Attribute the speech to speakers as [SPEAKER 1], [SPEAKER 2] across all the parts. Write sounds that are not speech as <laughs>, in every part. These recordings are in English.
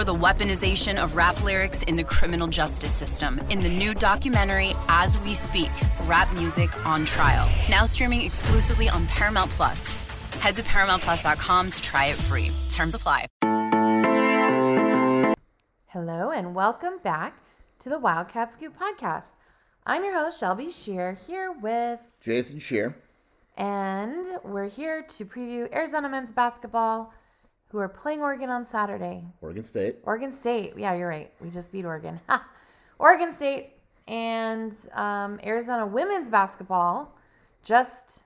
[SPEAKER 1] Explore the weaponization of rap lyrics in the criminal justice system in the new documentary As We Speak Rap Music on Trial. Now streaming exclusively on Paramount Plus. Head to ParamountPlus.com to try it free. Terms apply.
[SPEAKER 2] Hello and welcome back to the Wildcat Scoop podcast. I'm your host, Shelby Shear, here with,
[SPEAKER 3] Jason Shear.
[SPEAKER 2] and we're here to preview Arizona men's basketball, who are playing Oregon on Saturday.
[SPEAKER 3] Oregon State.
[SPEAKER 2] Oregon State. Yeah, you're right. We just beat Oregon. Ha! Oregon State and um, Arizona women's basketball just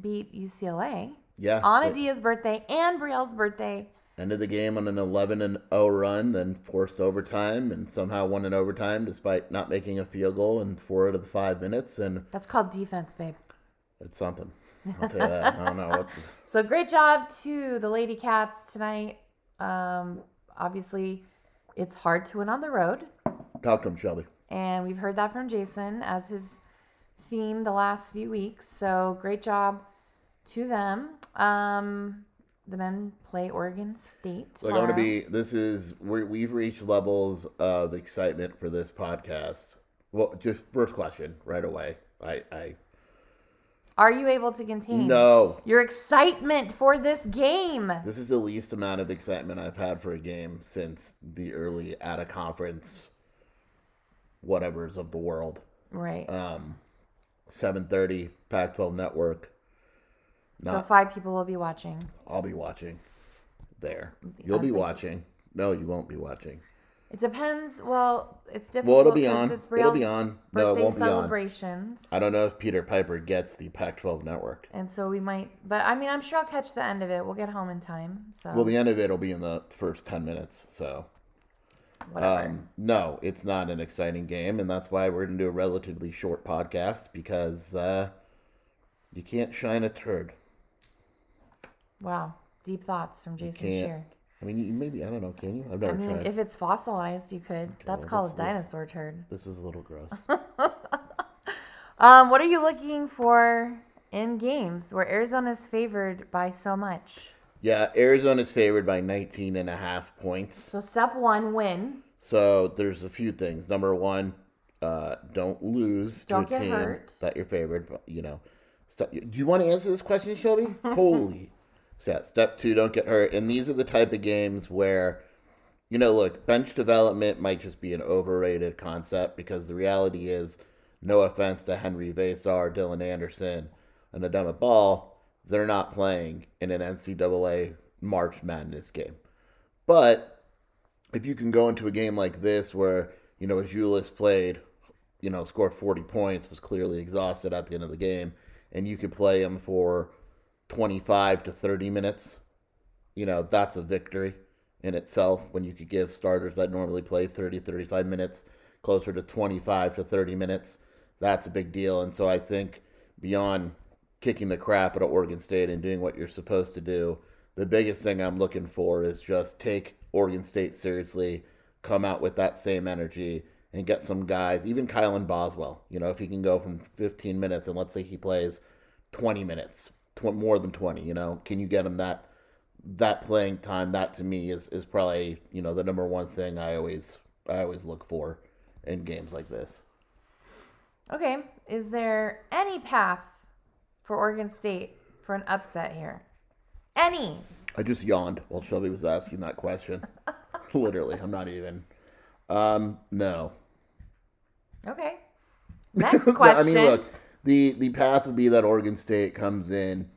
[SPEAKER 2] beat UCLA
[SPEAKER 3] Yeah.
[SPEAKER 2] on Adia's birthday and Brielle's birthday.
[SPEAKER 3] Ended the game on an 11 and 0 run, then forced overtime, and somehow won in overtime despite not making a field goal in four out of the five minutes. And
[SPEAKER 2] That's called defense, babe.
[SPEAKER 3] it's something. I'll tell you that. I don't know what. <laughs>
[SPEAKER 2] So great job to the Lady Cats tonight. Um, obviously, it's hard to win on the road,
[SPEAKER 3] Talk to him, Shelby.
[SPEAKER 2] and we've heard that from Jason as his theme the last few weeks. So great job to them. Um, the men play Oregon State.
[SPEAKER 3] Like, I want to
[SPEAKER 2] tomorrow.
[SPEAKER 3] be. This is. We're, we've reached levels of excitement for this podcast. Well, just first question right away. I. I
[SPEAKER 2] Are you able to contain
[SPEAKER 3] no.
[SPEAKER 2] your excitement for this game?
[SPEAKER 3] This is the least amount of excitement I've had for a game since the early at a conference, whatever's of the world.
[SPEAKER 2] Right.
[SPEAKER 3] Um, seven thirty, Pac-12 Network.
[SPEAKER 2] so
[SPEAKER 3] Not,
[SPEAKER 2] five people will be watching.
[SPEAKER 3] I'll be watching. There, you'll be watching. No, you won't be watching.
[SPEAKER 2] It depends. Well, it's difficult.
[SPEAKER 3] Well, it'll be on.
[SPEAKER 2] It's
[SPEAKER 3] It'll be on. No, it won't be on.
[SPEAKER 2] celebrations.
[SPEAKER 3] I don't know if Peter Piper gets the Pac-12 Network.
[SPEAKER 2] And so we might, but I mean, I'm sure I'll catch the end of it. We'll get home in time. So
[SPEAKER 3] Well, the end of it will be in the first ten minutes. So,
[SPEAKER 2] whatever.
[SPEAKER 3] um, no, it's not an exciting game, and that's why we're gonna do a relatively short podcast because uh, you can't shine a turd.
[SPEAKER 2] wow, deep thoughts from Jason. Shear.
[SPEAKER 3] I mean, you maybe I don't know. Can you? I've never I
[SPEAKER 2] mean,
[SPEAKER 3] tried.
[SPEAKER 2] if it's fossilized, you could. That's
[SPEAKER 3] well,
[SPEAKER 2] called a
[SPEAKER 3] is-
[SPEAKER 2] dinosaur turd. <laughs>
[SPEAKER 3] This is a little gross. <laughs>
[SPEAKER 2] Um, what are you looking for in games where Arizona's favored by so much?
[SPEAKER 3] yeah, Arizona's favored by 19 and a half points.
[SPEAKER 2] So step one, win.
[SPEAKER 3] So there's a few things. Number one, uh, don't lose
[SPEAKER 2] Don't
[SPEAKER 3] to a
[SPEAKER 2] get
[SPEAKER 3] team
[SPEAKER 2] hurt.
[SPEAKER 3] that you're favored. But, you know, do you want to answer this question, Shelby? <laughs> Holy. So yeah, step two, don't get hurt. And these are the type of games where, you know, look, bench development might just be an overrated concept because the reality is, no offense to Henri Veesaar, Dylan Anderson, and Adama Bal, they're not playing in an NCAA March Madness game. But if you can go into a game like this where, you know, Julius played, you know, scored 40 points, was clearly exhausted at the end of the game, and you could play him for 25 to 30 minutes, you know, that's a victory in itself when you could give starters that normally play 30, 35 minutes closer to 25 to 30 minutes. That's a big deal. And so I think beyond kicking the crap out of Oregon State and doing what you're supposed to do, the biggest thing I'm looking for is just take Oregon State seriously, come out with that same energy, and get some guys, even Kylan Boswell. You know, if he can go from 15 minutes and let's say he plays 20 minutes, tw- more than 20, you know, can you get him that that playing time? That to me is is probably you know the number one thing I always I always look for in games like this.
[SPEAKER 2] Okay. Is there any path for Oregon State for an upset here? Any?
[SPEAKER 3] I just yawned while Shelby was asking that question. <laughs> Literally, I'm not even. Um, no.
[SPEAKER 2] Okay. <laughs> Next question.
[SPEAKER 3] I mean, look, the the path would be that Oregon State comes in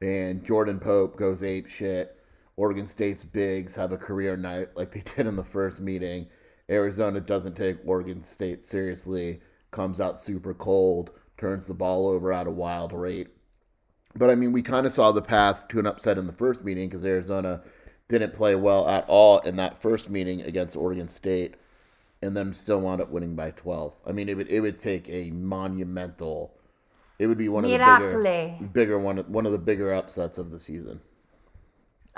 [SPEAKER 3] and Jordan Pope goes ape shit. Oregon State's bigs have a career night like they <laughs> did in the first meeting. Arizona doesn't take Oregon State seriously, comes out super cold, turns the ball over at a wild rate. But I mean, we kind of saw the path to an upset in the first meeting because Arizona didn't play well at all in that first meeting against Oregon State, and then still wound up winning by 12. I mean, it would it would take a monumental. It would be one of the bigger, bigger one one of the bigger upsets of the season.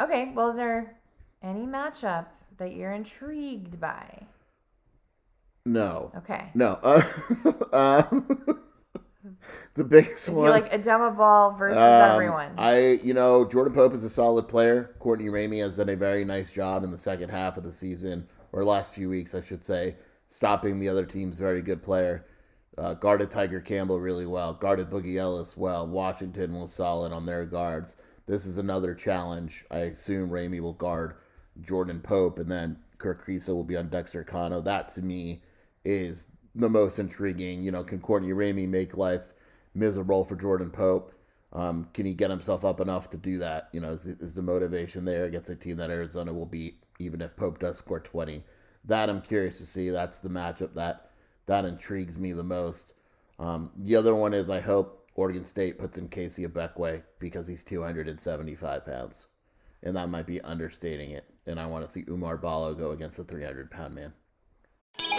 [SPEAKER 2] Okay, well, is there any matchup that you're intrigued by?
[SPEAKER 3] No,
[SPEAKER 2] Okay.
[SPEAKER 3] no. Uh, <laughs> um, <laughs> the biggest one.
[SPEAKER 2] like Adama Bal versus
[SPEAKER 3] Um,
[SPEAKER 2] everyone.
[SPEAKER 3] I, you know, Jordan Pope is a solid player. Courtney Ramey has done a very nice job in the second half of the season, or last few weeks, I should say, stopping the other team's very good player. Uh, guarded Tiger Campbell really well. Guarded Boogie Ellis well. Washington was solid on their guards. This is another challenge. I assume Ramey will guard Jordan Pope, and then Kerr Kriisa will be on Dexter Akanno. That to me is the most intriguing. You know, can Courtney Ramey make life miserable for Jordan Pope? Um, can he get himself up enough to do that? You know, is, is the motivation there against a team that Arizona will beat, even if Pope does score 20? That I'm curious to see. That's the matchup that that intrigues me the most. Um, the other one is I hope Oregon State puts in KC Ibekwe because he's 275 pounds. And that might be understating it. And I want to see Oumar Ballo go against a 300 pound man.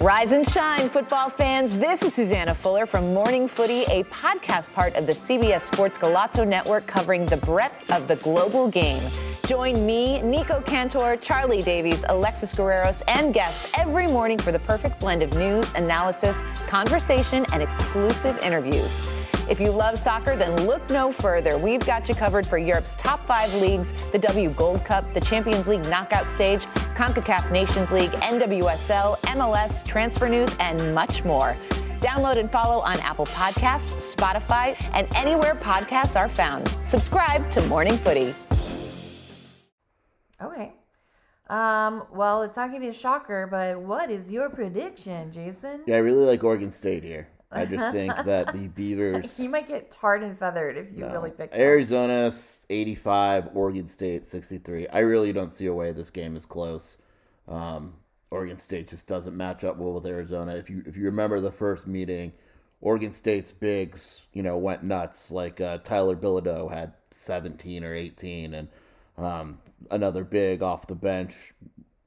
[SPEAKER 4] Rise and shine, football fans. This is Susanna Fuller from Morning Footy, a podcast part of the CBS Sports Golazo Network covering the breadth of the global game. Join me, Nico Cantor, Charlie Davies, Alexis Guerreros, and guests every morning for the perfect blend of news, analysis, conversation, and exclusive interviews. If you love soccer, then look no further. We've got you covered for Europe's top five leagues the W Gold Cup, the Champions League knockout stage, CONCACAF Nations League, NWSL, MLS, transfer news, and much more. Download and follow on Apple Podcasts, Spotify, and anywhere podcasts are found. Subscribe to Morning Footy.
[SPEAKER 2] okay. Um, well, it's not going to be a shocker, but what is your prediction, Jason?
[SPEAKER 3] Yeah, I really like Oregon State here. I just think that the <laughs> Beavers.
[SPEAKER 2] You might get tarred and feathered if you
[SPEAKER 3] No.
[SPEAKER 2] really pick them.
[SPEAKER 3] Arizona 85, Oregon State 63. I really don't see a way this game is close. Um, Oregon State just doesn't match up well with Arizona. If you if you remember the first meeting, Oregon State's bigs, you know, went nuts. Like uh, Tyler Bilodeau had 17 or 18, and um, another big off the bench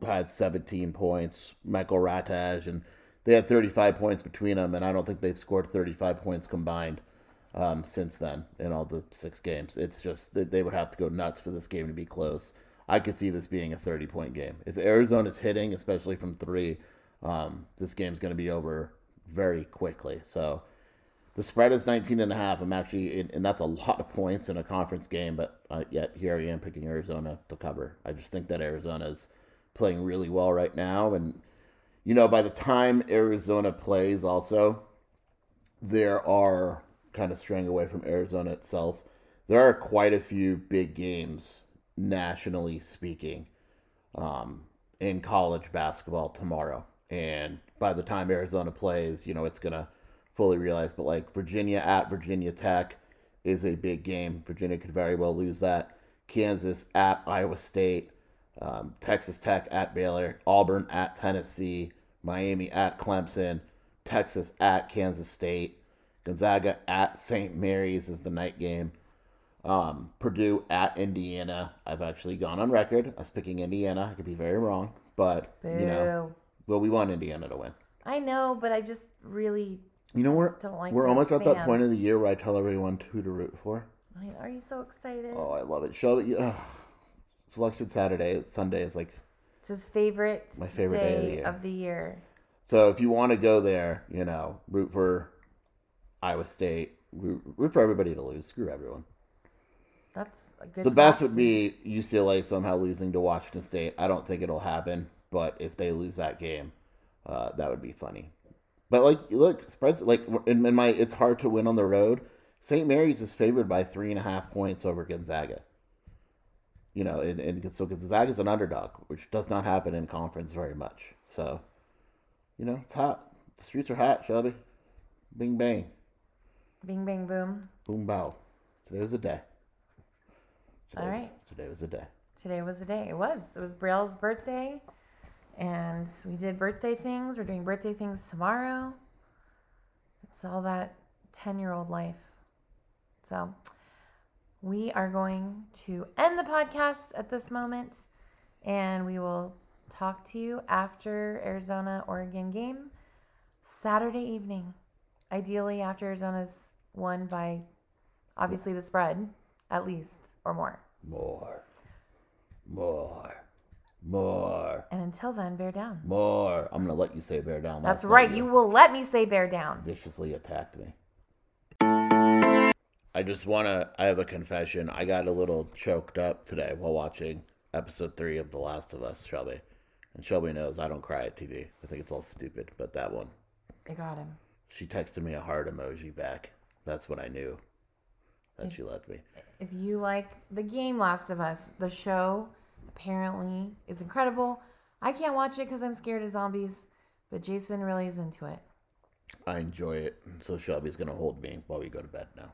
[SPEAKER 3] had 17 points. Michael Rataj, and they had 35 points between them, and I don't think they've scored 35 points combined um, since then in all the six games. It's just that they would have to go nuts for this game to be close. I could see this being a 30 point game. If Arizona's hitting, especially from three, um, this game's going to be over very quickly. So the spread is 19 and a half. I'm actually, and that's a lot of points in a conference game, but uh, yet here I am picking Arizona to cover. I just think that Arizona's playing really well right now. And, you know, by the time Arizona plays, also, there are kind of straying away from Arizona itself. There are quite a few big games, nationally speaking, um, in college basketball tomorrow. And by the time Arizona plays, you know, it's going to fully realize. But like Virginia at Virginia Tech is a big game. Virginia could very well lose that. Kansas at Iowa State, um, Texas Tech at Baylor, Auburn at Tennessee, Miami at Clemson, Texas at Kansas State, Gonzaga at St. Mary's is the night game. Um, Purdue at Indiana. I've actually gone on record as picking Indiana. I could be very wrong, but you know, well, we want Indiana to win.
[SPEAKER 2] I know, but I just really.
[SPEAKER 3] You know, we're
[SPEAKER 2] don't like
[SPEAKER 3] we're almost at that point of the year where I tell everyone who to root for.
[SPEAKER 2] Are you so excited?
[SPEAKER 3] Oh, I love it. Show ugh. Selection Saturday, Sunday is like
[SPEAKER 2] It's his favorite,
[SPEAKER 3] My favorite day of the year.
[SPEAKER 2] of the year.
[SPEAKER 3] So if you want to go there, you know, root for Iowa State, root, root for everybody to lose. Screw everyone.
[SPEAKER 2] That's a good.
[SPEAKER 3] The best would be UCLA somehow losing to Washington State. I don't think it'll happen, but if they lose that game, uh, that would be funny. But like, look, spreads like in, in my, it's hard to win on the road. St. Mary's is favored by three and a half points over Gonzaga. You know, and, and so Gonzaga is an underdog, which does not happen in conference very much. So, you know, it's hot. The streets are hot, Shelby. Bing bang.
[SPEAKER 2] Bing bang boom.
[SPEAKER 3] Boom bow. Today was a day. Today,
[SPEAKER 2] All right.
[SPEAKER 3] Today was a day.
[SPEAKER 2] Today was the day. It was. It was Brielle's birthday. And we did birthday things. We're doing birthday things tomorrow. It's all that 10 year old life. So we are going to end the podcast at this moment. And we will talk to you after Arizona Oregon game Saturday evening. Ideally, after Arizona's won by obviously the spread, at least, or more.
[SPEAKER 3] More. More. More.
[SPEAKER 2] And until then, bear down.
[SPEAKER 3] More. I'm gonna let you say bear down.
[SPEAKER 2] That's,
[SPEAKER 3] not
[SPEAKER 2] right. You will let me say bear down.
[SPEAKER 3] viciously attacked me. I just wanna I have a confession. I got a little choked up today while watching episode three of The Last of Us, Shelby. And Shelby knows I don't cry at TV. I think it's all stupid, but that one.
[SPEAKER 2] I got him.
[SPEAKER 3] She texted me a heart emoji back. That's when I knew that she loved me.
[SPEAKER 2] If you like the game Last of Us, the show apparently is incredible. I can't watch it because I'm scared of zombies, but Jason really is into it.
[SPEAKER 3] I enjoy it. So Shelby's gonna hold me while we go to bed now.